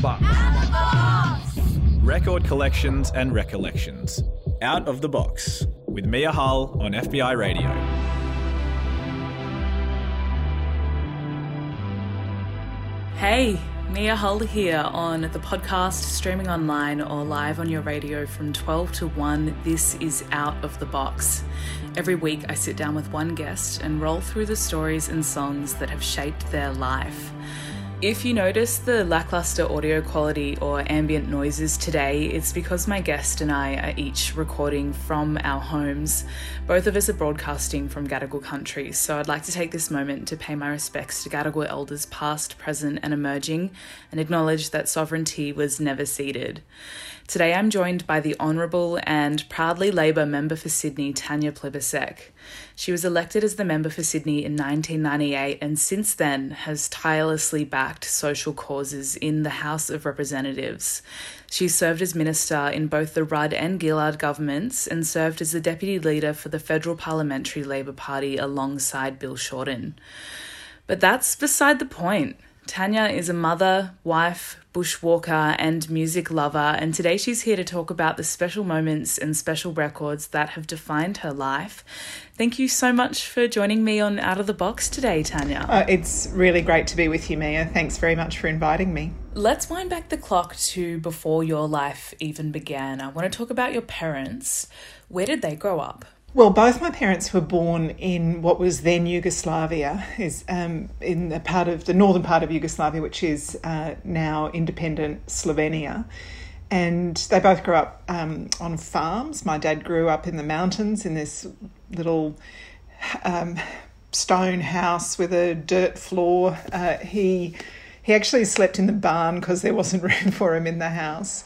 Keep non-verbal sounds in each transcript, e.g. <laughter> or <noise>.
box. Record collections and recollections. Out of the box with Mia Hull on FBI Radio. Hey, Mia Hull here on the podcast, streaming online or live on your radio from 12 to 1. This is Out of the Box. Every week, I sit down with one guest and roll through the stories and songs that have shaped their life. If you notice the lackluster audio quality or ambient noises today, it's because my guest and I are each recording from our homes. Both of us are broadcasting from Gadigal country, so I'd like to take this moment to pay my respects to Gadigal elders past, present, and emerging, and acknowledge that sovereignty was never ceded. Today I'm joined by the Honourable and proudly Labor member for Sydney, Tanya Plibersek. She was elected as the member for Sydney in 1998 and since then has tirelessly backed social causes in the House of Representatives. She served as minister in both the Rudd and Gillard governments and served as the deputy leader for the Federal Parliamentary Labor Party alongside Bill Shorten. But that's beside the point. Tanya is a mother, wife, bushwalker, and music lover, and today she's here to talk about the special moments and special records that have defined her life. Thank you so much for joining me on Out of the Box today, Tanya. Uh, it's really great to be with you, Mia. Thanks very much for inviting me. Let's wind back the clock to before your life even began. I want to talk about your parents. Where did they grow up? Well, both my parents were born in what was then Yugoslavia, is um, in the part of the northern part of Yugoslavia, which is uh, now independent Slovenia. And they both grew up um, on farms. My dad grew up in the mountains in this little um, stone house with a dirt floor. Uh, he he actually slept in the barn because there wasn't <laughs> room for him in the house.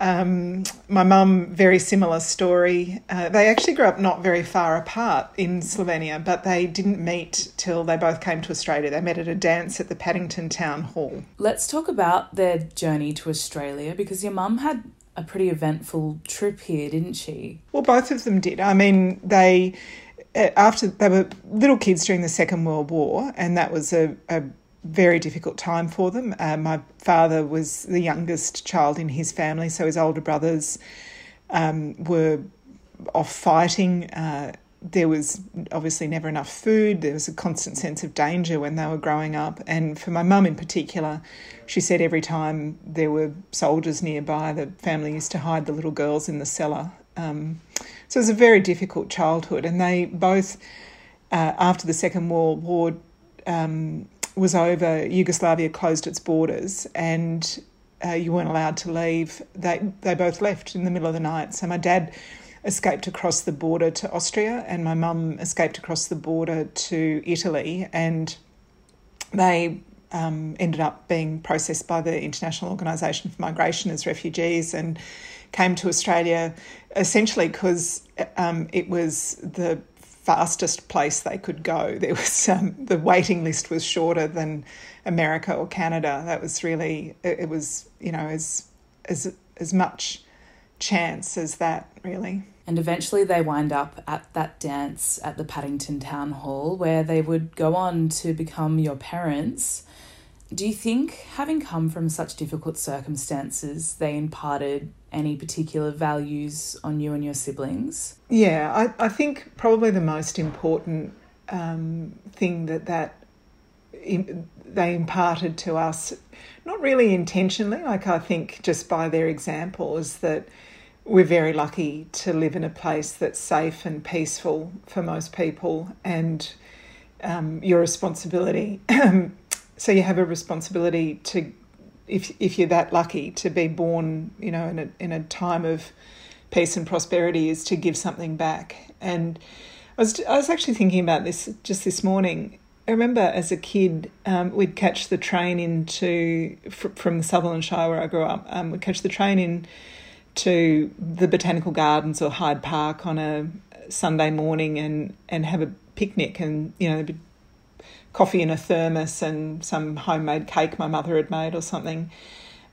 Um, my mum, very similar story. Uh, they actually grew up not very far apart in Slovenia, but they didn't meet till they both came to Australia. They met at a dance at the Paddington Town Hall. Let's talk about their journey to Australia because your mum had a pretty eventful trip here, didn't she? Well, both of them did. I mean, they uh, after they were little kids during the Second World War, and that was a, a very difficult time for them. Uh, my father was the youngest child in his family, so his older brothers um, were off fighting. Uh, there was obviously never enough food. There was a constant sense of danger when they were growing up. And for my mum in particular, she said every time there were soldiers nearby, the family used to hide the little girls in the cellar. Um, so it was a very difficult childhood. And they both, uh, after the Second World War, um, was over, Yugoslavia closed its borders and uh, you weren't allowed to leave. They they both left in the middle of the night. So my dad escaped across the border to Austria, and my mum escaped across the border to Italy, and they um, ended up being processed by the International Organisation for Migration as refugees and came to Australia essentially because um, it was the fastest place they could go. There was um, the waiting list was shorter than America or Canada. That was really it, it was you know as as as much chance as that really. And eventually they wind up at that dance at the Paddington Town Hall where they would go on to become your parents. Do you think, having come from such difficult circumstances, they imparted any particular values on you and your siblings? Yeah, I, I think probably the most important um, thing that that they imparted to us, not really intentionally, like I think just by their example, is that we're very lucky to live in a place that's safe and peaceful for most people, and um, your responsibility. <clears throat> so you have a responsibility to if if you're that lucky to be born, you know, in a in a time of peace and prosperity, is to give something back. And I was I was actually thinking about this just this morning. I remember as a kid, um, we'd catch the train into from the Sutherland Shire where I grew up. Um, we'd catch the train in to the Botanical Gardens or Hyde Park on a Sunday morning and and have a picnic and you know coffee in a thermos and some homemade cake my mother had made or something.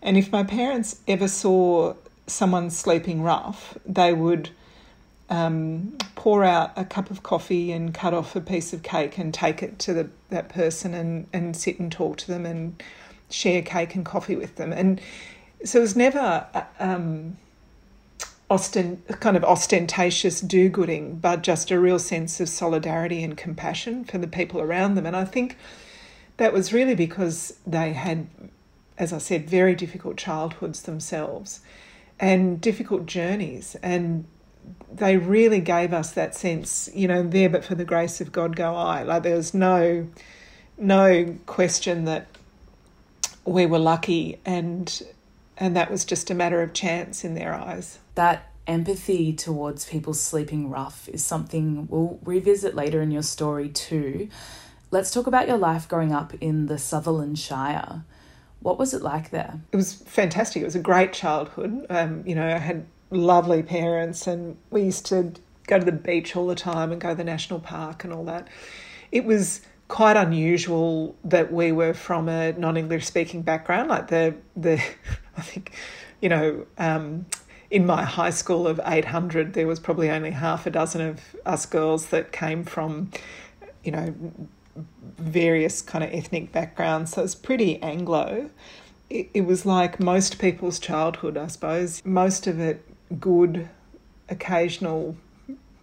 And if my parents ever saw someone sleeping rough, they would um, pour out a cup of coffee and cut off a piece of cake and take it to the, that person and, and sit and talk to them and share cake and coffee with them. And so it was never um, ostent, kind of ostentatious do gooding, but just a real sense of solidarity and compassion for the people around them. And I think that was really because they had, as I said, very difficult childhoods themselves and difficult journeys. And they really gave us that sense, you know, there but for the grace of God go I. Like there was no no question that we were lucky and and that was just a matter of chance in their eyes. That empathy towards people sleeping rough is something we'll revisit later in your story too. Let's talk about your life growing up in the Sutherland Shire. What was it like there? It was fantastic. It was a great childhood. Um, you know, I had lovely parents, and we used to go to the beach all the time and go to the national park and all that. It was quite unusual that we were from a non-English speaking background. Like the the, <laughs> I think, you know, um, in my high school of eight hundred, there was probably only half a dozen of us girls that came from, you know, various kind of ethnic backgrounds. So it's pretty Anglo. It, it was like most people's childhood, I suppose. Most of it good, occasional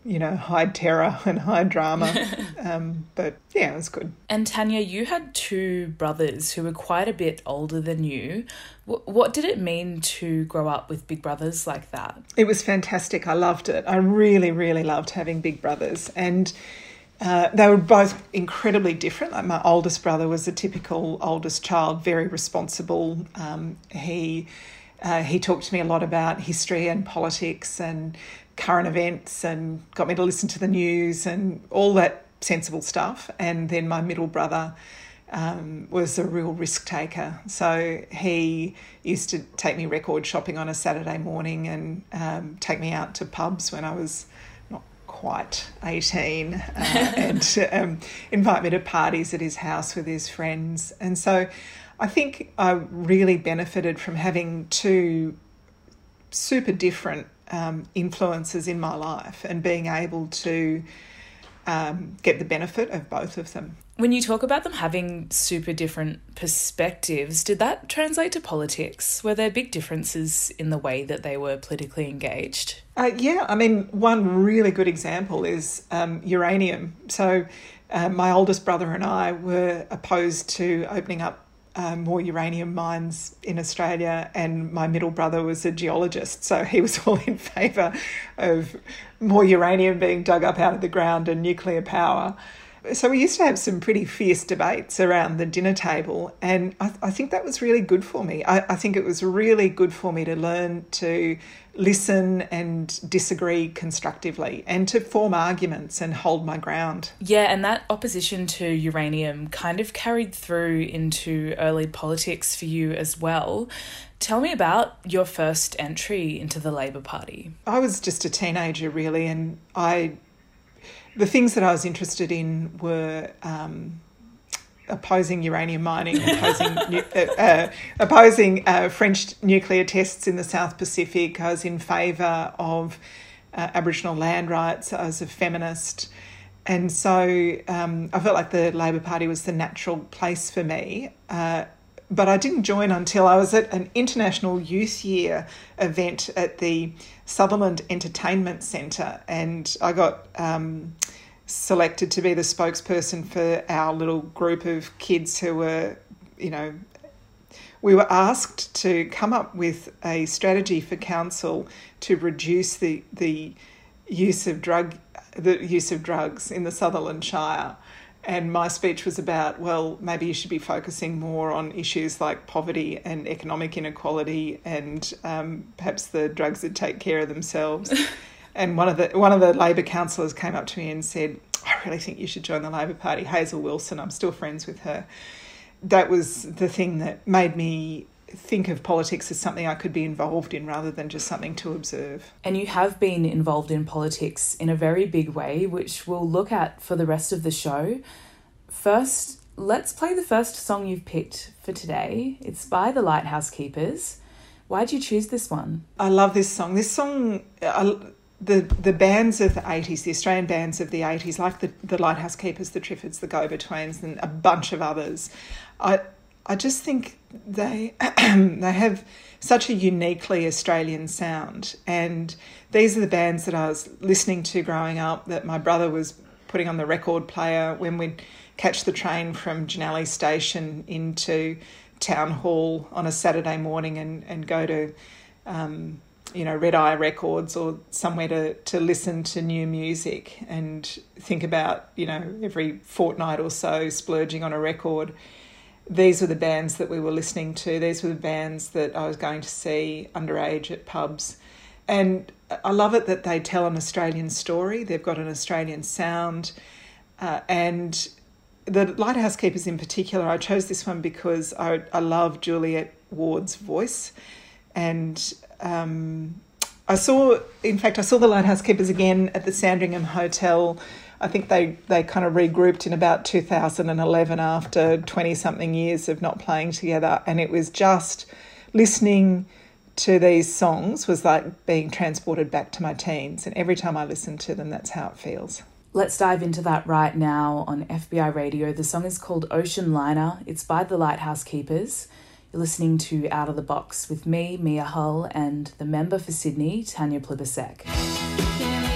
you know, high terror <laughs> and high drama. <laughs> um, but yeah, it was good. And Tanya, you had two brothers who were quite a bit older than you. W- what did it mean to grow up with big brothers like that? It was fantastic. I loved it. I really, really loved having big brothers. And uh, they were both incredibly different. Like my oldest brother was a typical oldest child, very responsible. Um, he uh, he talked to me a lot about history and politics and current events and got me to listen to the news and all that sensible stuff. And then my middle brother um, was a real risk taker. So he used to take me record shopping on a Saturday morning and um, take me out to pubs when I was not quite 18 uh, <laughs> and um, invite me to parties at his house with his friends. And so I think I really benefited from having two super different um, influences in my life and being able to um, get the benefit of both of them. When you talk about them having super different perspectives, did that translate to politics? Were there big differences in the way that they were politically engaged? Uh, yeah, I mean, one really good example is um, uranium. So, uh, my oldest brother and I were opposed to opening up um, more uranium mines in Australia, and my middle brother was a geologist, so he was <laughs> all in favour of more uranium being dug up out of the ground and nuclear power. So we used to have some pretty fierce debates around the dinner table, and I, I think that was really good for me. I, I think it was really good for me to learn to listen and disagree constructively and to form arguments and hold my ground. Yeah, and that opposition to uranium kind of carried through into early politics for you as well. Tell me about your first entry into the Labor Party. I was just a teenager, really, and I the things that I was interested in were um, opposing uranium mining, <laughs> opposing uh, uh, opposing uh, French nuclear tests in the South Pacific. I was in favour of uh, Aboriginal land rights. I was a feminist. And so um, I felt like the Labor Party was the natural place for me. But I didn't join until I was at an International Youth Year event at the Sutherland Entertainment Centre, and I got um, selected to be the spokesperson for our little group of kids who were, you know, we were asked to come up with a strategy for council to reduce the the use of drug the use of drugs in the Sutherland Shire and my speech was about well maybe you should be focusing more on issues like poverty and economic inequality and um, perhaps the drugs would take care of themselves. <laughs> And one of the one of the labor councillors came up to me and said i really think you should join the labor party. Hazel wilson i'm still friends with her. That was the thing that made me think of politics as something I could be involved in rather than just something to observe. And you have been involved in politics in a very big way, which we'll look at for the rest of the show. First, let's play the first song you've picked for today. It's by the Lighthouse Keepers. Why'd you choose this one? I love this song. This song, I, the the bands of the 80s, the Australian bands of the 80s, like the, the Lighthouse Keepers, the Triffids, the Go Betweens, and a bunch of others, I I just think they <clears throat> they have such a uniquely Australian sound, and these are the bands that I was listening to growing up. That my brother was putting on the record player when we'd catch the train from Jannali Station into Town Hall on a Saturday morning and and go to. Um, you know, Red Eye Records or somewhere to, to listen to new music and think about, you know, every fortnight or so splurging on a record. These were the bands that we were listening to. These were the bands that I was going to see underage at pubs. And I love it that they tell an Australian story. They've got an Australian sound. Uh, and the Lighthouse Keepers in particular, I chose this one because I, I love Juliet Ward's voice. And um, I saw, in fact, I saw the Lighthouse Keepers again at the Sandringham Hotel. I think they, they kind of regrouped in about 2011 after 20 something years of not playing together. And it was just listening to these songs was like being transported back to my teens. And every time I listen to them, that's how it feels. Let's dive into that right now on FBI Radio. The song is called Ocean Liner. It's by the Lighthouse Keepers. You're listening to Out of the Box with me, Mia Hull, and the member for Sydney, Tanya Plibersek.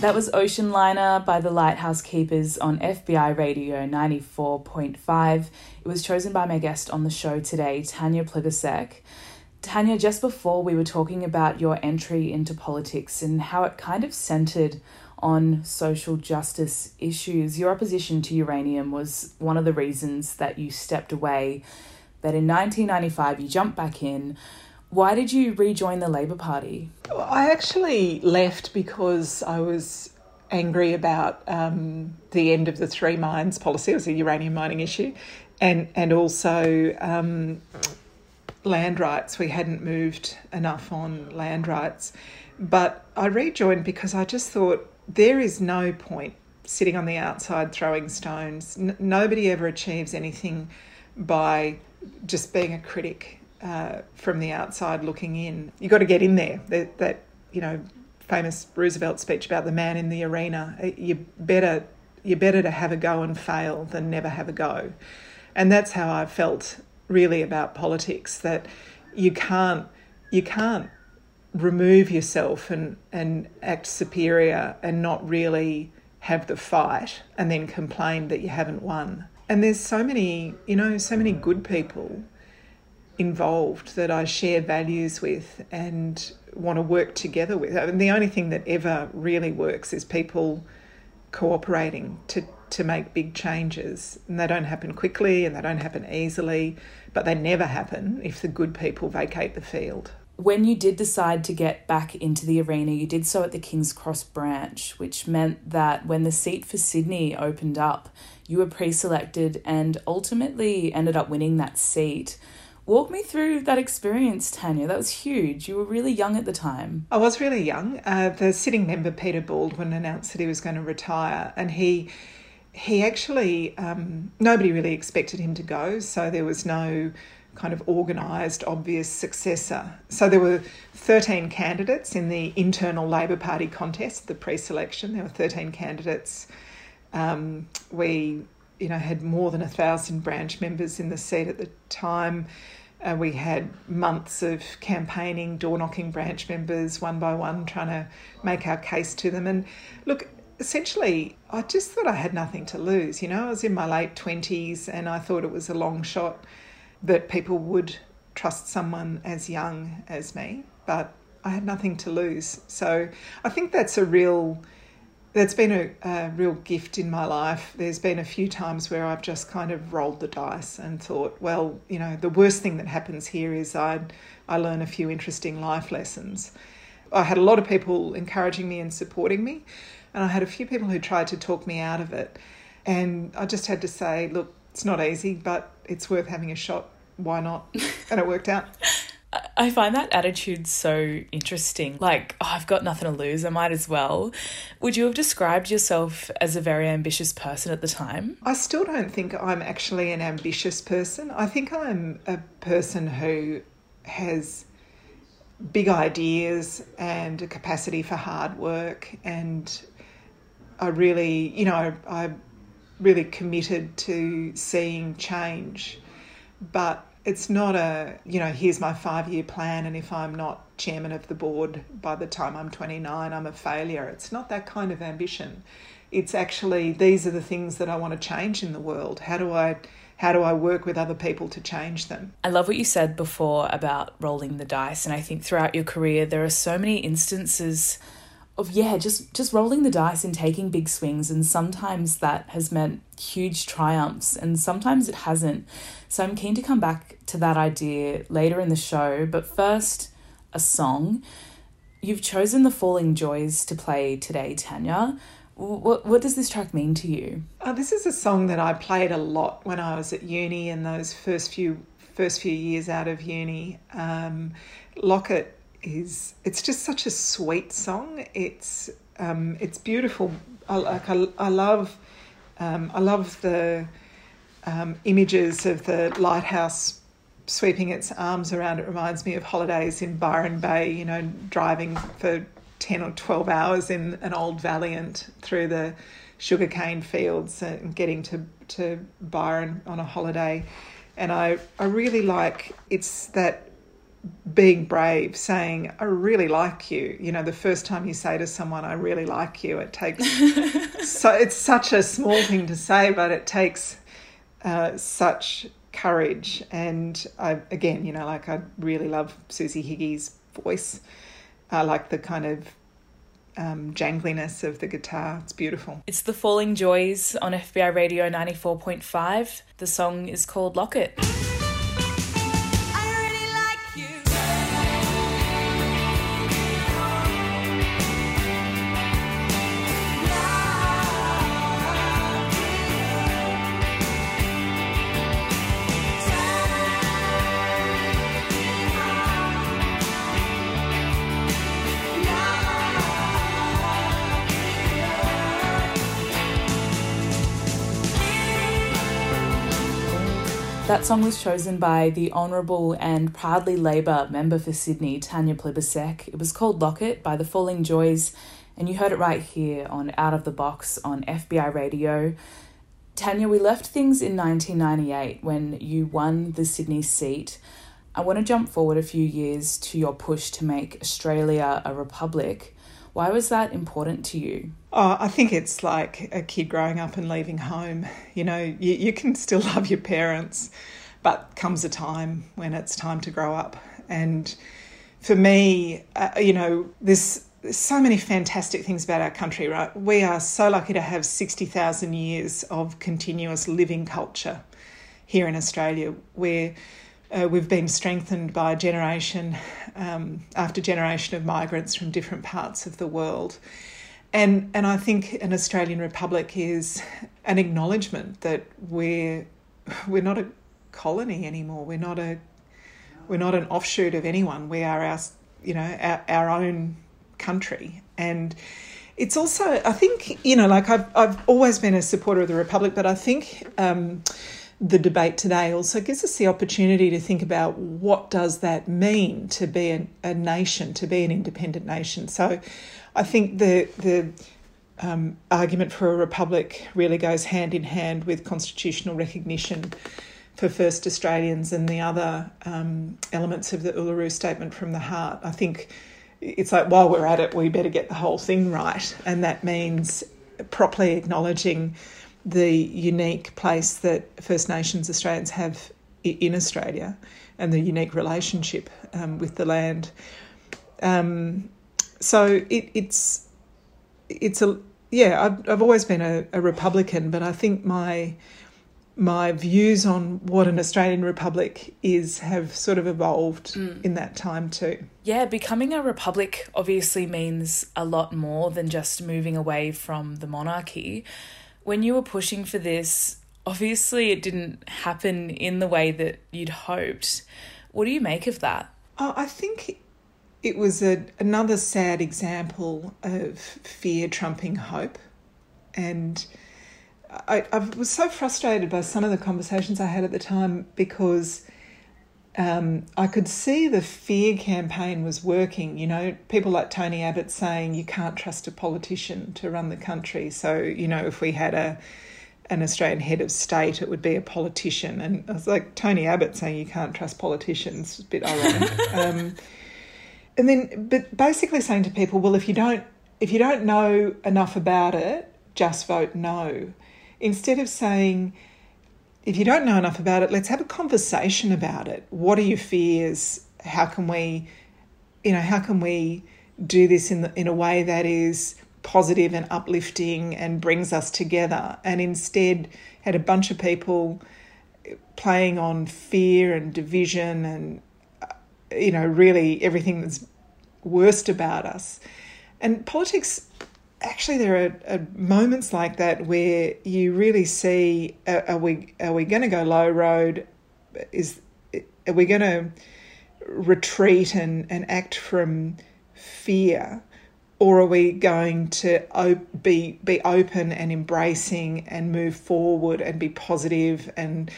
That was Ocean Liner by the Lighthouse Keepers on FBI Radio 94.5. It was chosen by my guest on the show today, Tanya Plibersek. Tanya, just before we were talking about your entry into politics and how it kind of centered on social justice issues, your opposition to uranium was one of the reasons that you stepped away. But in 1995, you jumped back in why did you rejoin the Labor Party? I actually left because I was angry about um, the end of the three mines policy. It was a uranium mining issue, and and also um, land rights. We hadn't moved enough on land rights, but I rejoined because I just thought there is no point sitting on the outside throwing stones. N- nobody ever achieves anything by just being a critic uh, from the outside looking in. You've got to get in there. That, that you know famous Roosevelt speech about the man in the arena. Uh, you better you better to have a go and fail than never have a go, and that's how I felt really about politics. That you can't you can't remove yourself and and act superior and not really have the fight and then complain that you haven't won. And there's so many, you know, so many good people involved that I share values with and want to work together with. I mean, the only thing that ever really works is people cooperating to, to make big changes. And they don't happen quickly and they don't happen easily, but they never happen if the good people vacate the field. When you did decide to get back into the arena, you did so at the King's Cross branch, which meant that when the seat for Sydney opened up, you were pre selected and ultimately ended up winning that seat. Walk me through that experience, Tanya. That was huge. You were really young at the time. I was really young. Uh, the sitting member, Peter Baldwin, announced that he was going to retire, and he he actually um, nobody really expected him to go, so there was no kind of organised, obvious successor. So there were 13 candidates in the internal Labor Party contest, the pre-selection. There were 13 candidates. Um, we, you know, had more than a thousand branch members in the seat at the time. Uh, we had months of campaigning, door knocking branch members one by one, trying to make our case to them. And look, essentially, I just thought I had nothing to lose. You know, I was in my late 20s and I thought it was a long shot that people would trust someone as young as me, but I had nothing to lose. So I think that's a real that's been a, a, real gift in my life. There's been a few times where I've just kind of rolled the dice and thought, well, you know, the worst thing that happens here is I I learn a few interesting life lessons. I had a lot of people encouraging me and supporting me, and I had a few people who tried to talk me out of it. And I just had to say, look, it's not easy, but it's worth having a shot. Why not? <laughs> And it worked out. I find that attitude so interesting. Like, oh, I've got nothing to lose, I might as well. Would you have described yourself as a very ambitious person at the time? I still don't think I'm actually an ambitious person. I think I'm a person who has big ideas and a capacity for hard work and I really, you know, I'm really committed to seeing change. But it's not a, you know, here's my five year plan, and if I'm not chairman of the board by the time I'm 29, I'm a failure. It's not that kind of ambition. It's actually, these are the things that I want to change in the world. How do I how do I work with other people to change them? I love what you said before about rolling the dice. And I think throughout your career, there are so many instances of, yeah, just, just rolling the dice and taking big swings. And sometimes that has meant huge triumphs, and sometimes it hasn't. So I'm keen to come back to that idea later in the show. But first, a song. You've chosen the Falling Joys to play today, Tanya. What what does this track mean to you? Uh, this is a song that I played a lot when I was at uni in those first few first few years out of uni. Um, Locket is it's just such a sweet song. It's um, it's beautiful. I, like I, I love um, I love the um, images of the lighthouse sweeping its arms around. It reminds me of holidays in Byron Bay. You know, driving for 10 or 12 hours in an old Valiant through the sugarcane fields and getting to, to Byron on a holiday. And I, I really like it's that being brave, saying, I really like you. You know, the first time you say to someone, I really like you, it takes <laughs> so it's such a small thing to say, but it takes uh, such courage. And I, again, you know, like I really love Suzie Higgie's voice. I like the kind of um, jangliness of the guitar. It's beautiful. It's the Falling Joys on FBI Radio 94.5. The song is called Locket. That song was chosen by the Honourable and proudly Labor member for Sydney, Tanya Plibersek. It was called Locket by the Falling Joys, and you heard it right here on Out of the Box on FBI Radio. Tanya, we left things in 1998 when you won the Sydney seat. I want to jump forward a few years to your push to make Australia a republic. Why was that important to you? Oh, I think it's like a kid growing up and leaving home. You know, you, you can still <laughs> love your parents, but comes a time when it's time to grow up. And for me, uh, you know, there's, there's so many fantastic things about our country, right? We are so lucky to have 60,000 years of continuous living culture here in Australia where uh, we've been strengthened by generation um, after generation of migrants from different parts of the world. And, and I think an Australian Republic is an acknowledgement that we're, we're not a colony anymore. We're not, a, we're not an offshoot of anyone. We are our, you know, our, our own country. And it's also, I think, you know, like I've, I've always been a supporter of the Republic, but I think um, the debate today also gives us the opportunity to think about what does that mean to be a, a nation, to be an independent nation. So I think the the um, argument for a republic really goes hand in hand with constitutional recognition for first Australians and the other um, elements of the Uluru Statement from the Heart. I think it's like while we're at it, we better get the whole thing right, and that means properly acknowledging the unique place that First Nations Australians have in Australia and the unique relationship um, with the land. Um, so it, it's it's a yeah. I've I've always been a, a Republican, but I think my my views on what an Australian republic is have sort of evolved mm. in that time too. Yeah, becoming a republic obviously means a lot more than just moving away from the monarchy when you were pushing for this, obviously it didn't happen in the way that you'd hoped. What do you make of that? I think it was a, another sad example of fear trumping hope. And I, I was so frustrated by some of the conversations I had at the time because um, I could see the fear campaign was working. You know, people like Tony Abbott saying you can't trust a politician to run the country. So, you know, if we had a an Australian head of state, it would be a politician. And I was like, Tony Abbott saying you can't trust politicians, a bit ironic. <laughs> um, and then, but basically saying to people, well, if you don't, if you don't know enough about it, just vote no. Instead of saying, if you don't know enough about it, let's have a conversation about it. What are your fears? How can we, you know, how can we do this in the, in a way that is positive and uplifting and brings us together? And instead, had a bunch of people playing on fear and division and you know really everything that's worst about us. And politics actually there are, are, moments like that where you really see are, are we are we going to go low road? Is are we going to retreat and, and act from fear? Or are we going to op- be be open and embracing and move forward and be positive and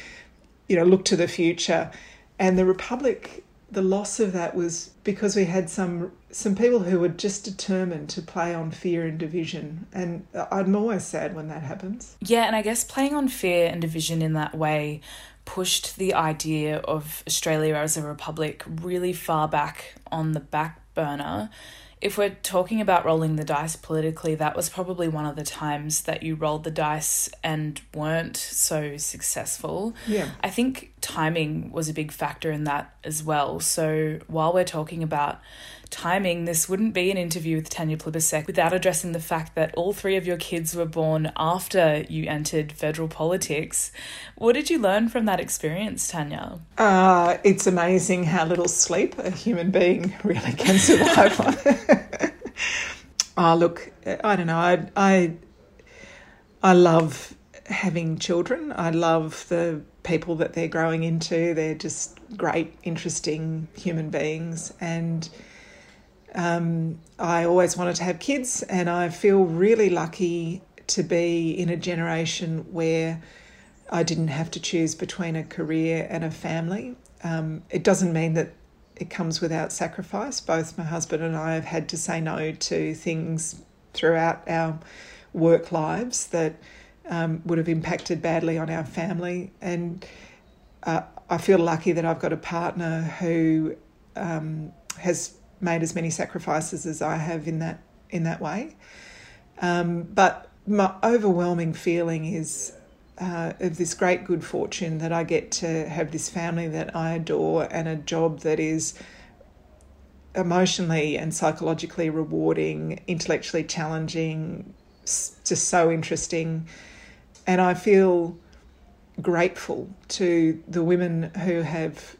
you know look to the future? And the republic the loss of that was because we had some some people who were just determined to play on fear and division and I'm always sad when that happens. Yeah, and I guess playing on fear and division in that way pushed the idea of Australia as a republic really far back on the back burner if we're talking about rolling the dice politically, that was probably one of the times that you rolled the dice and weren't so successful. Yeah. I think timing was a big factor in that as well. So while we're talking about timing, this wouldn't be an interview with Tanya Plibersek without addressing the fact that all three of your kids were born after you entered federal politics. What did you learn from that experience, Tanya? Uh, it's amazing how little sleep a human being <laughs> really can survive on. <laughs> oh, look, I don't know. I, I, I love having children. I love the people that they're growing into. They're just great, interesting human beings. And um, I always wanted to have kids, and I feel really lucky to be in a generation where I didn't have to choose between a career and a family. Um, it doesn't mean that it comes without sacrifice. Both my husband and I have had to say no to things throughout our work lives that um, would have impacted badly on our family. And uh, I feel lucky that I've got a partner who um, has made as many sacrifices as I have in that in that way. Um, but my overwhelming feeling is uh, of this great good fortune that I get to have this family that I adore and a job that is emotionally and psychologically rewarding, intellectually challenging, just so interesting. And I feel grateful to the women who have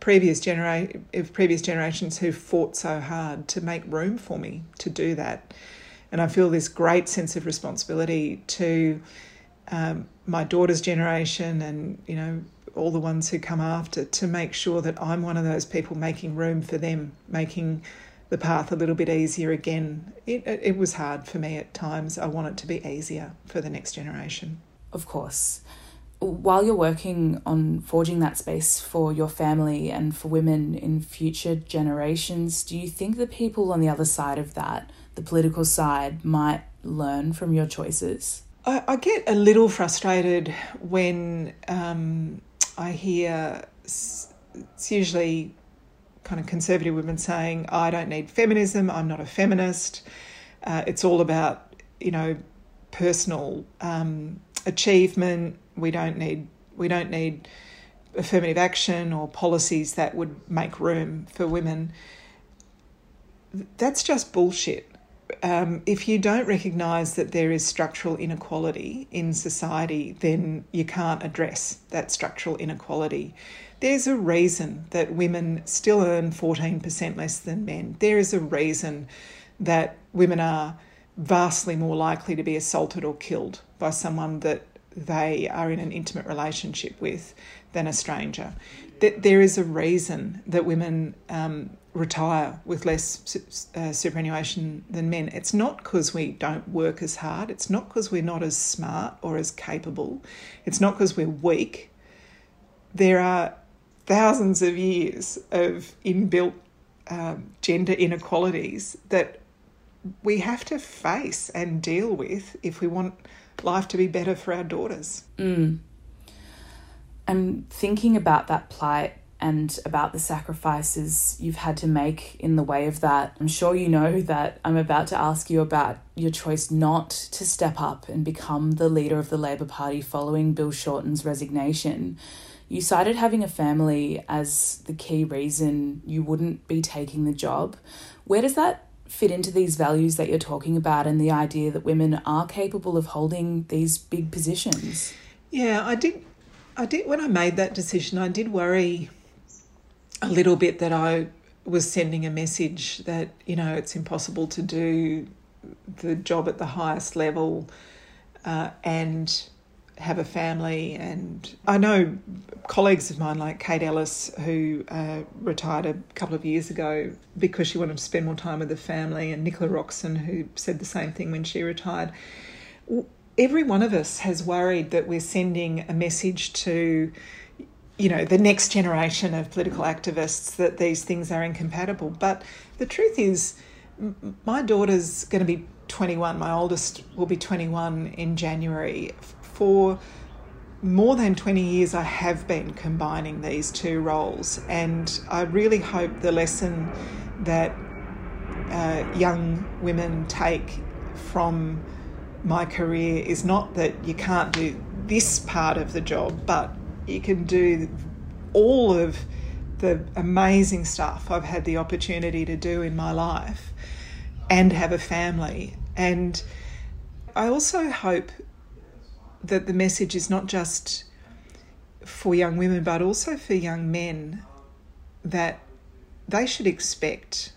previous genera- previous generations who fought so hard to make room for me to do that. And I feel this great sense of responsibility to um, my daughter's generation and, you know, all the ones who come after to make sure that I'm one of those people making room for them, making the path a little bit easier again. It, it was hard for me at times. I want it to be easier for the next generation. Of course while you're working on forging that space for your family and for women in future generations, do you think the people on the other side of that, the political side, might learn from your choices? I, I get a little frustrated when um, I hear it's usually kind of conservative women saying, I don't need feminism, I'm not a feminist. Uh, it's all about, you know, personal um, achievement, we don't need we don't need affirmative action or policies that would make room for women. That's just bullshit. Um, if you don't recognise that there is structural inequality in society, then you can't address that structural inequality. There's a reason that women still earn 14% less than men. There is a reason that women are vastly more likely to be assaulted or killed by someone that they are in an intimate relationship with than a stranger. That there is a reason that women um, retire with less uh, superannuation than men. It's not because we don't work as hard. It's not because we're not as smart or as capable. It's not because we're weak. There are thousands of years of inbuilt um, gender inequalities that we have to face and deal with if we want life to be better for our daughters. Mm. I'm thinking about that plight and about the sacrifices you've had to make in the way of that. I'm sure you know that I'm about to ask you about your choice not to step up and become the leader of the Labor Party following Bill Shorten's resignation. You cited having a family as the key reason you wouldn't be taking the job. Where does that fit into these values that you're talking about and the idea that women are capable of holding these big positions? Yeah, I did. I did when I made that decision. I did worry a little bit that I was sending a message that you know it's impossible to do the job at the highest level uh, and have a family. And I know colleagues of mine, like Kate Ellis, who uh, retired a couple of years ago because she wanted to spend more time with the family, and Nicola Roxon, who said the same thing when she retired. Every one of us has worried that we're sending a message to you know the next generation of political activists that these things are incompatible but the truth is my daughter's going to be 21 my oldest will be 21 in January for more than 20 years, I have been combining these two roles, and I really hope the lesson that uh, young women take from my career is not that you can't do this part of the job, but you can do all of the amazing stuff I've had the opportunity to do in my life and have a family. And I also hope that the message is not just for young women but also for young men that they should expect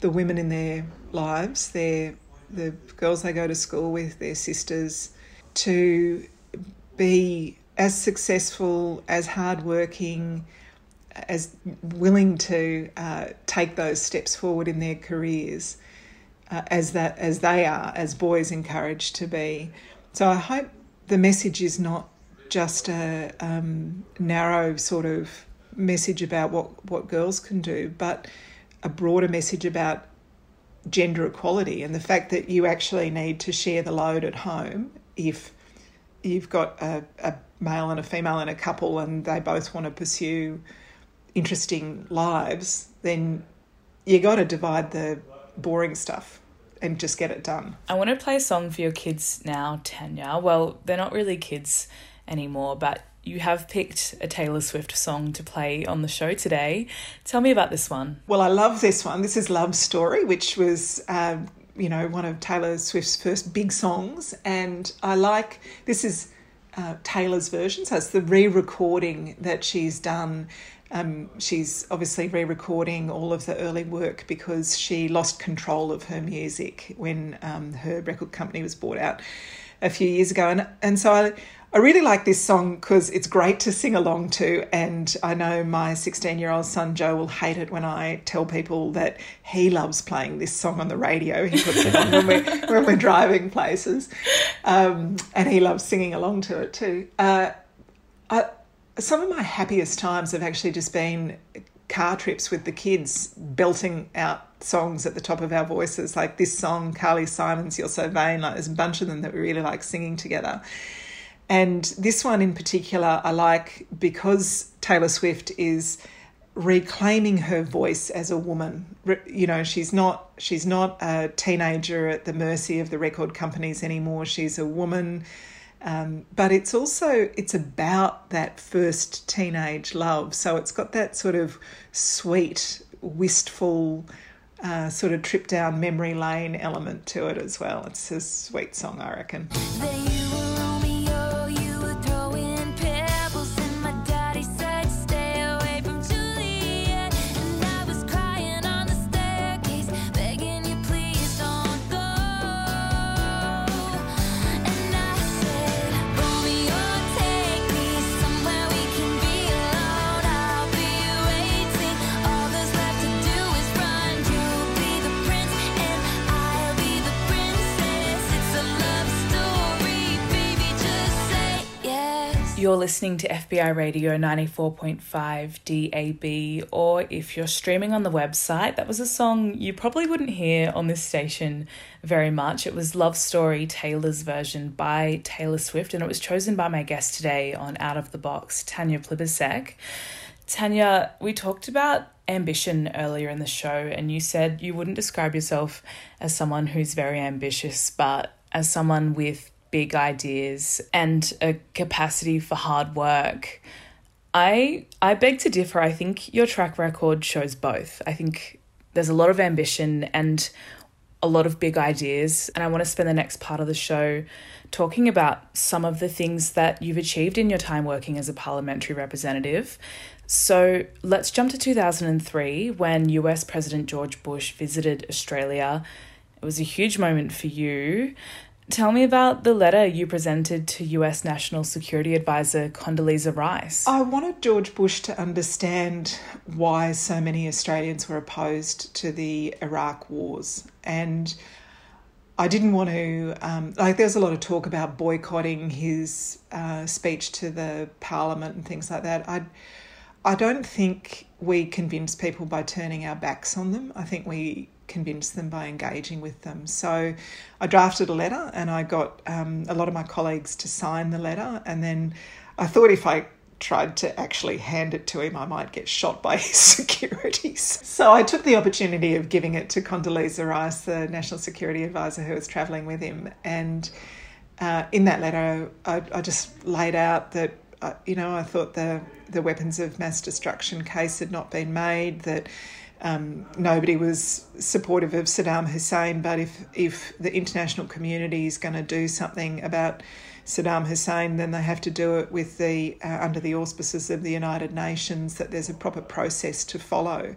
the women in their lives, their the girls they go to school with, their sisters, to be as successful, as hardworking, as willing to uh, take those steps forward in their careers uh, as that as they are, as boys encouraged to be. So I hope the message is not just a um, narrow sort of message about what, what girls can do, but a broader message about gender equality and the fact that you actually need to share the load at home if you've got a, a male and a female in a couple and they both want to pursue interesting lives, then you got to divide the boring stuff and just get it done. I want to play a song for your kids now, Tanya. Well, they're not really kids anymore, but you have picked a Taylor Swift song to play on the show today. Tell me about this one. Well, I love this one. This is Love Story, which was. Um, you know, one of Taylor Swift's first big songs, and I like this is uh, Taylor's version, so it's the re-recording that she's done um, she's obviously re recording all of the early work because she lost control of her music when um, her record company was bought out a few years ago. And, and so I, I really like this song because it's great to sing along to. And I know my 16 year old son Joe will hate it when I tell people that he loves playing this song on the radio. He puts it on when we're, <laughs> when we're driving places. Um, and he loves singing along to it too. Uh, I, some of my happiest times have actually just been car trips with the kids belting out songs at the top of our voices like this song carly simon's you're so vain like there's a bunch of them that we really like singing together. And this one in particular i like because taylor swift is reclaiming her voice as a woman. You know she's not she's not a teenager at the mercy of the record companies anymore. She's a woman um, but it's also it's about that first teenage love. So it's got that sort of sweet, wistful, uh, sort of trip down memory lane element to it as well. It's a sweet song, I reckon. You're listening to FBI Radio 94.5 DAB, or if you're streaming on the website, that was a song you probably wouldn't hear on this station very much. It was Love Story Taylor's version by Taylor Swift, and it was chosen by my guest today on Out of the Box, Tanya Plibersek. Tanya, we talked about ambition earlier in the show, and you said you wouldn't describe yourself as someone who's very ambitious, but as someone with big ideas and a capacity for hard work. I I beg to differ. I think your track record shows both. I think there's a lot of ambition and a lot of big ideas and I want to spend the next part of the show talking about some of the things that you've achieved in your time working as a parliamentary representative. So, let's jump to 2003 when US President George Bush visited Australia. It was a huge moment for you. Tell me about the letter you presented to US National Security Advisor Condoleezza Rice. I wanted George Bush to understand why so many Australians were opposed to the Iraq wars. And I didn't want to, um, like, there's a lot of talk about boycotting his uh, speech to the parliament and things like that. I, I don't think we convince people by turning our backs on them. I think we convince them by engaging with them. So I drafted a letter and I got um, a lot of my colleagues to sign the letter. And then I thought if I tried to actually hand it to him, I might get shot by <laughs> his securities. So I took the opportunity of giving it to Condoleezza Rice, the National Security Advisor who was travelling with him. And uh, in that letter, I, I just laid out that, uh, you know, I thought the, the weapons of mass destruction case had not been made, that um, nobody was supportive of Saddam Hussein, but if, if the international community is going to do something about Saddam Hussein, then they have to do it with the uh, under the auspices of the United Nations. That there's a proper process to follow,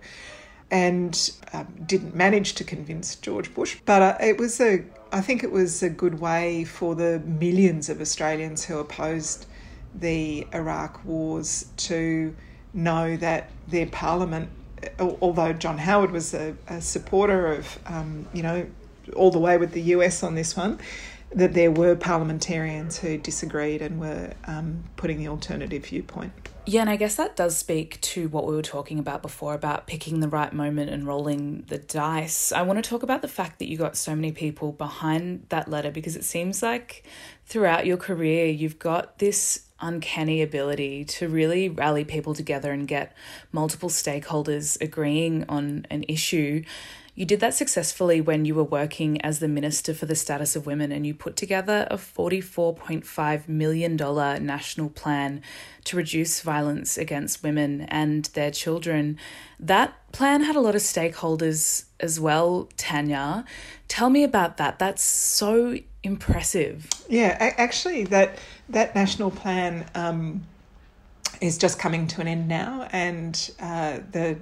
and um, didn't manage to convince George Bush. But uh, it was a, I think it was a good way for the millions of Australians who opposed the Iraq wars to know that their parliament although John Howard was a, a supporter of, um, you know, all the way with the US on this one, that there were parliamentarians who disagreed and were um, putting the alternative viewpoint. Yeah, and I guess that does speak to what we were talking about before about picking the right moment and rolling the dice. I want to talk about the fact that you got so many people behind that letter because it seems like throughout your career you've got this uncanny ability to really rally people together and get multiple stakeholders agreeing on an issue. You did that successfully when you were working as the Minister for the Status of Women and you put together a $44.5 million national plan to reduce violence against women and their children. That plan had a lot of stakeholders as well, Tanya. Tell me about that. That's so impressive. Yeah, actually, that that national plan um, is just coming to an end now, and uh, the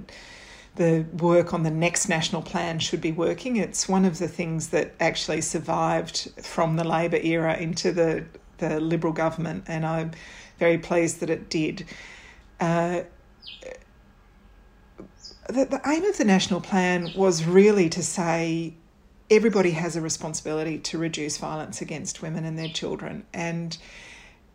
the work on the next national plan should be working. It's one of the things that actually survived from the Labor era into the the Liberal government, and I'm very pleased that it did. Uh, the, the aim of the national plan was really to say everybody has a responsibility to reduce violence against women and their children. And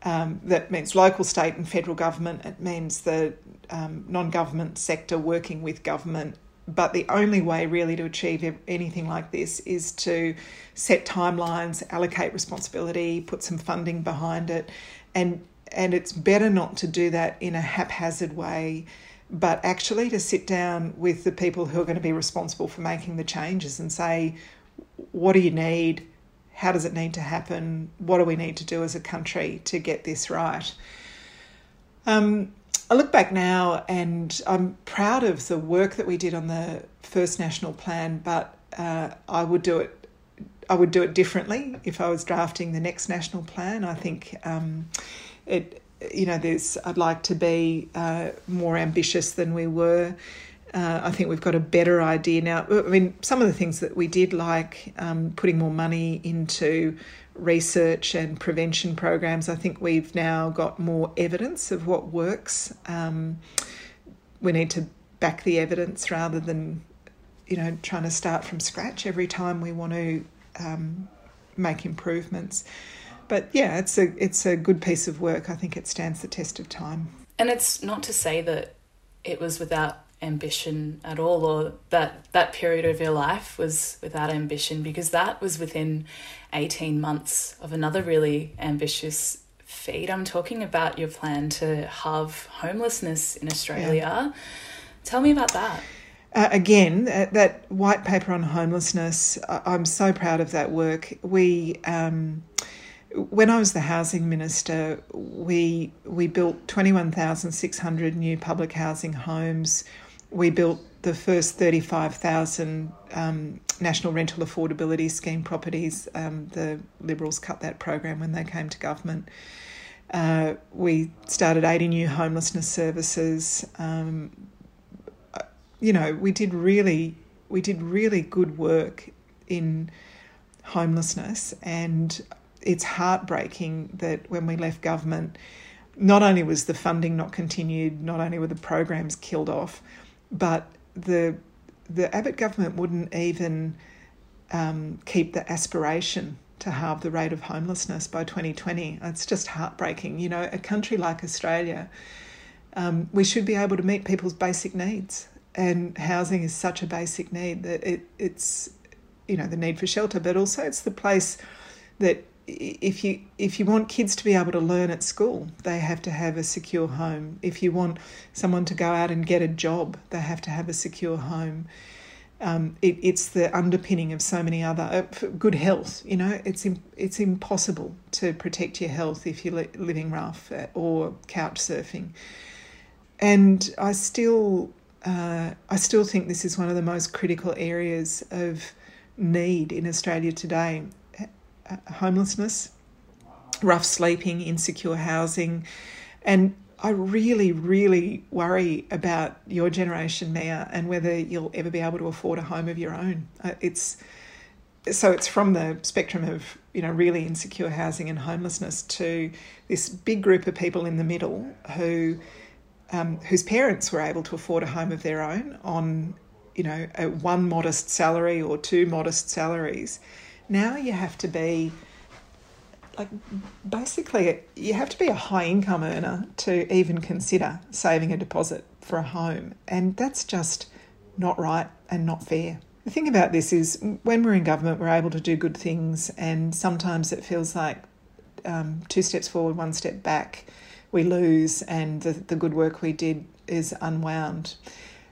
um, that means local, state, and federal government. It means the um, non government sector working with government. But the only way, really, to achieve anything like this is to set timelines, allocate responsibility, put some funding behind it. And, and it's better not to do that in a haphazard way but actually to sit down with the people who are going to be responsible for making the changes and say, what do you need? How does it need to happen? What do we need to do as a country to get this right? Um, I look back now and I'm proud of the work that we did on the first national plan, but uh, I would do it. I would do it differently if I was drafting the next national plan. I think um, it. You know, there's. I'd like to be uh, more ambitious than we were. Uh, I think we've got a better idea now. I mean, some of the things that we did, like um, putting more money into research and prevention programs, I think we've now got more evidence of what works. Um, we need to back the evidence rather than, you know, trying to start from scratch every time we want to um, make improvements. but yeah, it's a it's a good piece of work. I think it stands the test of time. And it's not to say that it was without ambition at all or that that period of your life was without ambition because that was within 18 months of another really ambitious feat. I'm talking about your plan to halve homelessness in Australia. Yeah. Tell me about that. Uh, again, uh, that white paper on homelessness, I'm so proud of that work. We, um, when I was the housing minister, we we built 21,600 new public housing homes. We built the first 35,000 um, National Rental Affordability Scheme properties. Um, the Liberals cut that program when they came to government. Uh, we started 80 new homelessness services. Um, you know, we did really we did really good work in homelessness and it's heartbreaking that when we left government not only was the funding not continued, not only were the programs killed off, but the the Abbott government wouldn't even um, keep the aspiration to halve the rate of homelessness by 2020. It's just heartbreaking. You know, a country like Australia, um, we should be able to meet people's basic needs and housing is such a basic need that it, it's you know the need for shelter but also it's the place that if you if you want kids to be able to learn at school they have to have a secure home. If you want someone to go out and get a job they have to have a secure home. Um, it, it's the underpinning of so many other uh, good health you know? It's it's impossible to protect your health if you're living rough uh, or couch surfing. And I still uh, I still think this is one of the most critical areas of need in Australia today homelessness, rough sleeping, insecure housing. And I really, really worry about your generation, Mia, and whether you'll ever be able to afford a home of your own. Uh, it's so it's from the spectrum of you know really insecure housing and homelessness to this big group of people in the middle who um, whose parents were able to afford a home of their own on, you know, a one modest salary or two modest salaries. Now you have to be like basically you have to be a high income earner to even consider saving a deposit for a home and that's just not right and not fair. The thing about this is when we're in government we're able to do good things and sometimes it feels like um, two steps forward, one step back we lose and the, the good work we did is unwound.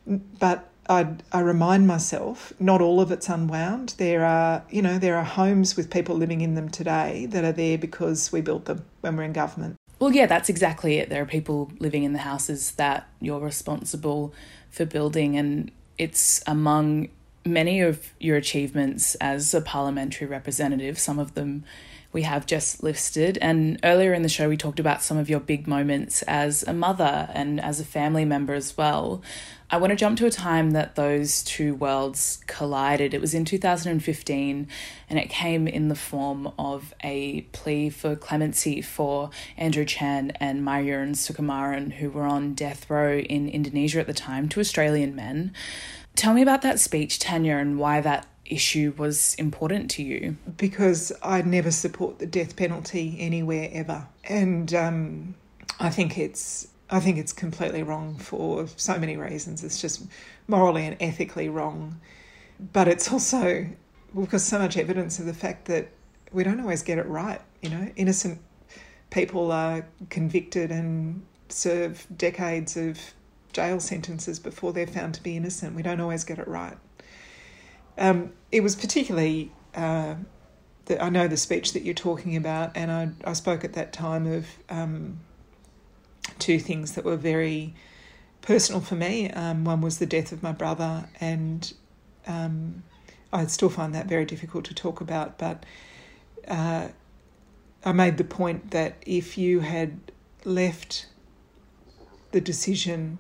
But I, I remind myself not all of it's unwound. There are, you know, there are homes with people living in them today that are there because we built them when we're in government. Well, yeah, that's exactly it. There are people living in the houses that you're responsible for building, and it's among many of your achievements as a parliamentary representative, some of them we have just listed. And earlier in the show, we talked about some of your big moments as a mother and as a family member as well. I want to jump two a time that those two worlds collided. It was in 2015, and it came in the form of a plea for clemency for Andrew Chan and Myuran Sukumaran, who were on death row in Indonesia at the time, to Australian men. Tell me about that speech, Tanya, and why that issue was important to you? Because I never support the death penalty anywhere ever, and um, I think it's I think it's completely wrong for so many reasons. It's just morally and ethically wrong, but it's also because so much evidence of the fact that we don't always get it right. You know, innocent people are convicted and serve decades of jail sentences before they're found to be innocent. We don't always get it right. Um, it was particularly, uh, I know the speech that you're talking about, and I, I spoke at that time of um, two things that were very personal for me. Um, one was the death of my brother, and um, I still find that very difficult to talk about, but uh, I made the point that if you had left the decision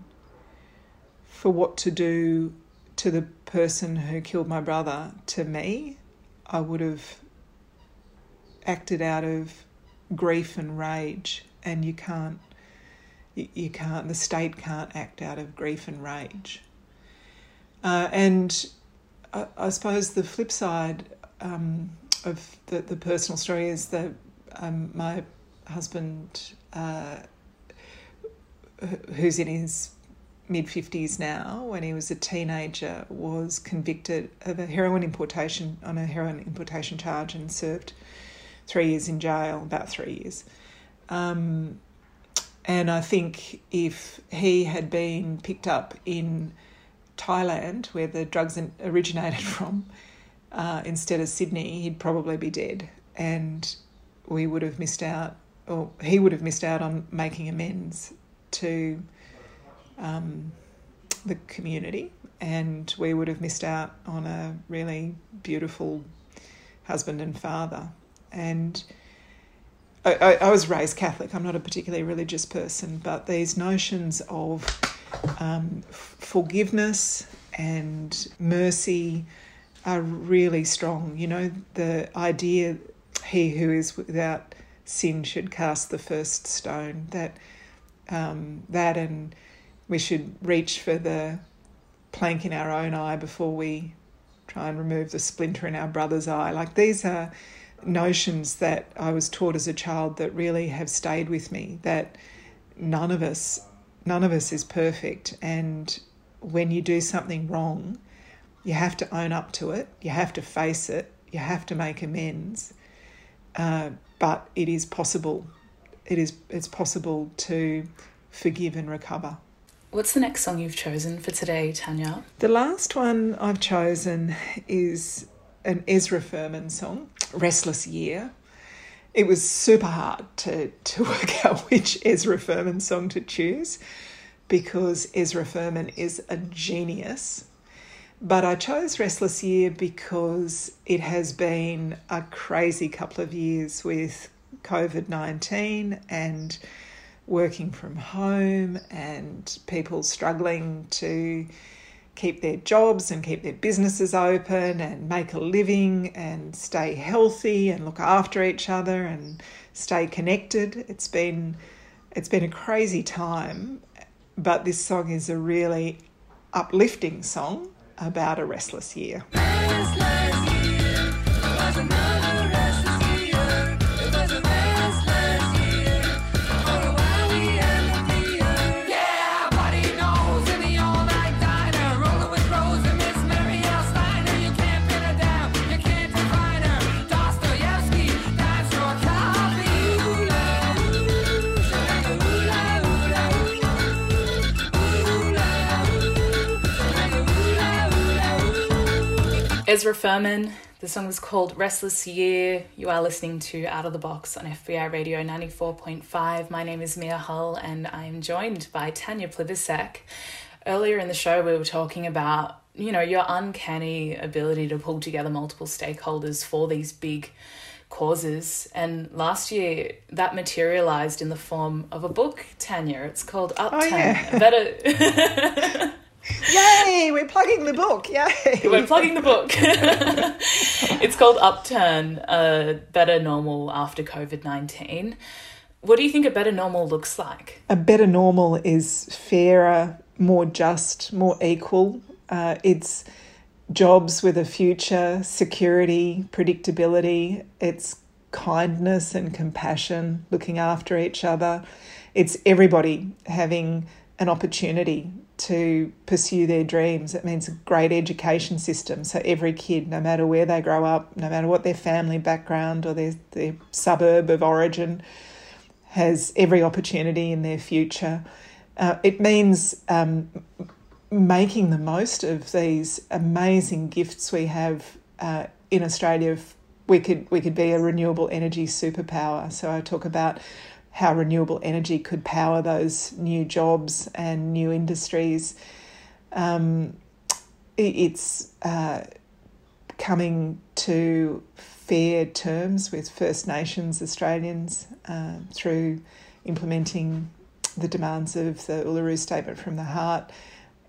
for what to do to the person who killed my brother to me, I would have acted out of grief and rage, and you can't. You, you can't. The state can't act out of grief and rage. Uh, and I, I, suppose the flip side um, of the, the personal story is that um, my husband, uh, who's in his mid 50s now, when he was a teenager, was convicted of a heroin importation on a heroin importation charge and served three years in jail, about three years. Um, and I think if he had been picked up in Thailand, where the drugs originated <laughs> from, uh, instead of Sydney, he'd probably be dead. And we would have missed out, or he would have missed out on making amends to um, the community, and we would have missed out on a really beautiful husband and father. And I, I, I was raised Catholic. I'm not a particularly religious person, but these notions of um, forgiveness and mercy are really strong. You know, the idea he who is without sin should cast the first stone. That um, that and we should reach for the plank in our own eye before we try and remove the splinter in our brother's eye. Like these are notions that I was taught as a child that really have stayed with me. That none of us, none of us is perfect, and when you do something wrong, you have to own up to it. You have to face it. You have to make amends. Uh, but it is possible. It is. It's possible to forgive and recover. What's the next song you've chosen for today, Tanya? The last one I've chosen is an Ezra Furman song, Restless Year. It was super hard to, to <laughs> work out which Ezra Furman song to choose because Ezra Furman is a genius. But I chose Restless Year because it has been a crazy couple of years with COVID 19 and working from home and people struggling to keep their jobs and keep their businesses open and make a living and stay healthy and look after each other and stay connected. It's been it's been a crazy time, but this song is a really uplifting song about a restless year. Restless year Ezra Furman. The song is called Restless Year. You are listening to Out of the Box on FBI Radio 94.5. My name is Mia Hull and I am joined by Tanya Plibersek. Earlier in the show, we were talking about, you know, your uncanny ability to pull together multiple stakeholders for these big causes. And last year, that materialized in the form of a book, Tanya. It's called Upturn. Oh, yeah. Better. <laughs> Yay! We're plugging the book. Yay! We're plugging the book. <laughs> it's called Upturn, a better normal after COVID 19. What do you think a better normal looks like? A better normal is fairer, more just, more equal. Uh, it's jobs with a future, security, predictability. It's kindness and compassion, looking after each other. It's everybody having an opportunity to pursue their dreams. It means a great education system. So every kid, no matter where they grow up, no matter what their family background or their, their suburb of origin, has every opportunity in their future. Uh, it means um, making the most of these amazing gifts we have uh, in Australia. We could we could be a renewable energy superpower. So I talk about how renewable energy could power those new jobs and new industries. Um, it's uh, coming to fair terms with First Nations Australians uh, through implementing the demands of the Uluru Statement from the Heart.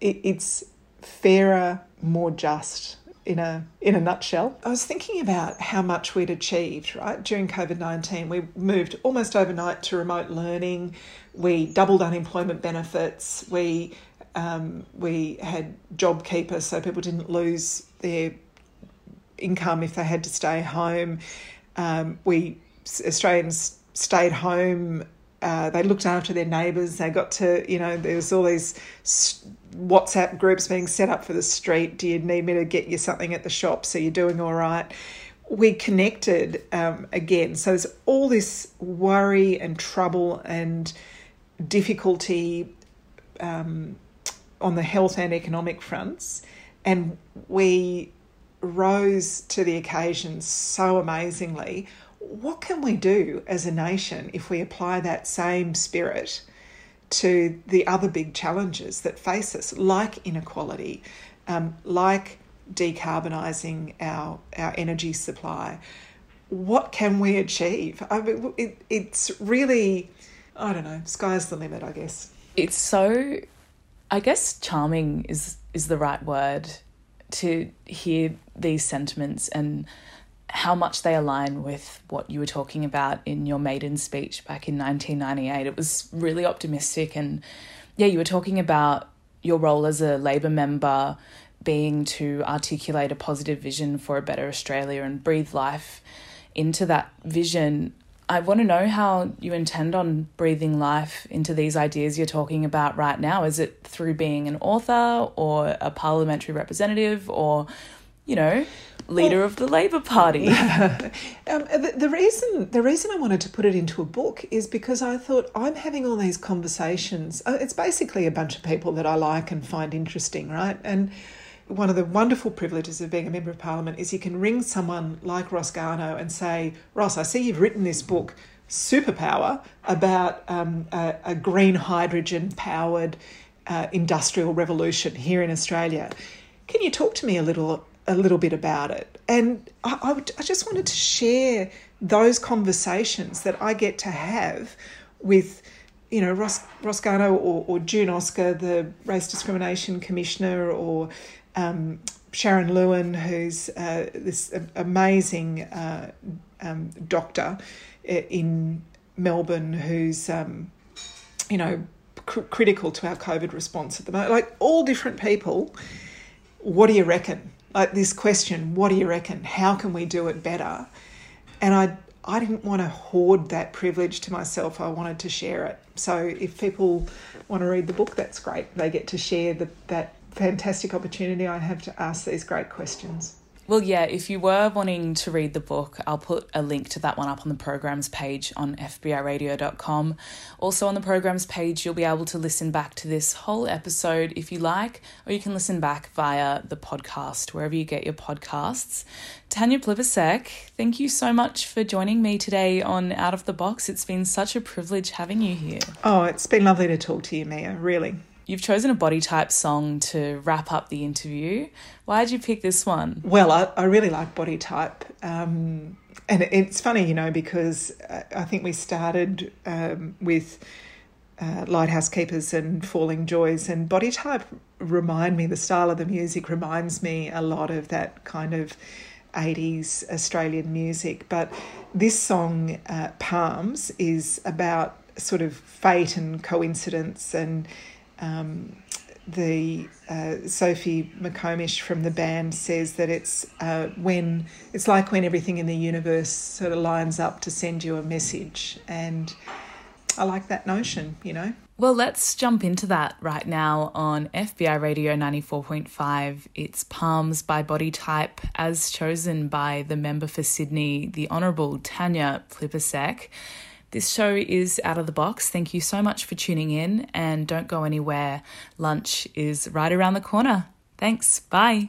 It, it's fairer, more just in a in a nutshell. I was thinking about how much we'd achieved, right? During COVID-19, we moved almost overnight to remote learning. We doubled unemployment benefits. We um, we had JobKeeper, so people didn't lose their income if they had to stay home. Um, we Australians stayed home. Uh, they looked after their neighbours. They got to, you know, there was all these WhatsApp groups being set up for the street. Do you need me to get you something at the shop? So you're doing all right. We connected um, again. So there's all this worry and trouble and difficulty um, on the health and economic fronts. And we rose to the occasion so amazingly. What can we do as a nation if we apply that same spirit to the other big challenges that face us, like inequality, um, like decarbonising our, our energy supply? What can we achieve? I mean, it, it's really, I don't know, sky's the limit, I guess. It's so, I guess, charming is is the right word to hear these sentiments and how much they align with what you were talking about in your maiden speech back in 1998. It was really optimistic. And yeah, you were talking about your role as a Labor member being to articulate a positive vision for a better Australia and breathe life into that vision. I want to know how you intend on breathing life into these ideas you're talking about right now. Is it through being an author or a parliamentary representative or, you know, leader well, of the Labor Party? <laughs> um, the, the, reason the reason I wanted to put it into a book is because I thought I'm having all these conversations. Uh, it's basically a bunch of people that I like and find interesting, right? And one of the wonderful privileges of being a member of parliament is you can ring someone like Ross Garnaut and say, Ross, I see you've written this book, Superpower, about um, a, a, green hydrogen powered uh, industrial revolution here in Australia. Can you talk to me a little a little bit about it? And I, I, would, I just wanted to share those conversations that I get to have with you know, Ross Garnaut or, or June Oscar, the Race Discrimination Commissioner, or um, Sharon Lewin, who's uh, this amazing uh, um, doctor uh, in Melbourne, who's um, you know cr- critical to our COVID response at the moment. Like all different people. What do you reckon? Like this question, what do you reckon? How can we do it better? And I I didn't want to hoard that privilege to myself. I wanted to share it. So if people want to read the book, that's great. They get to share the, that fantastic opportunity I have to ask these great questions. Well, yeah, if you were wanting to read the book, I'll put a link to that one up on the programs page on fbiradio.com. Also, on the programs page, you'll be able to listen back to this whole episode if you like, or you can listen back via the podcast, wherever you get your podcasts. Tanya Plibersek, thank you so much for joining me today on Out of the Box. It's been such a privilege having you here. Oh, it's been lovely to talk to you, Mia, really. You've chosen a body type song to wrap up the interview. Why did you pick this one? Well, I, I really like body type. Um, and it's funny, you know, because I think we started um, with uh, Lighthouse Keepers and Falling Joys, and body type remind me, the style of the music reminds me a lot of that kind of 80s Australian music. But this song, uh, Palms, is about sort of fate and coincidence and um, the uh, Sophie McComish from the band says that it's uh, when it's like when everything in the universe sort of lines up to send you a message, and I like that notion, you know. Well, let's jump into that right now on FBI Radio 94.5. It's Palms by Body Type, as chosen by the member for Sydney, the Honourable Tanya Plibersek. This show is out of the box. Thank you so much for tuning in and don't go anywhere. Lunch is right around the corner. Thanks. Bye.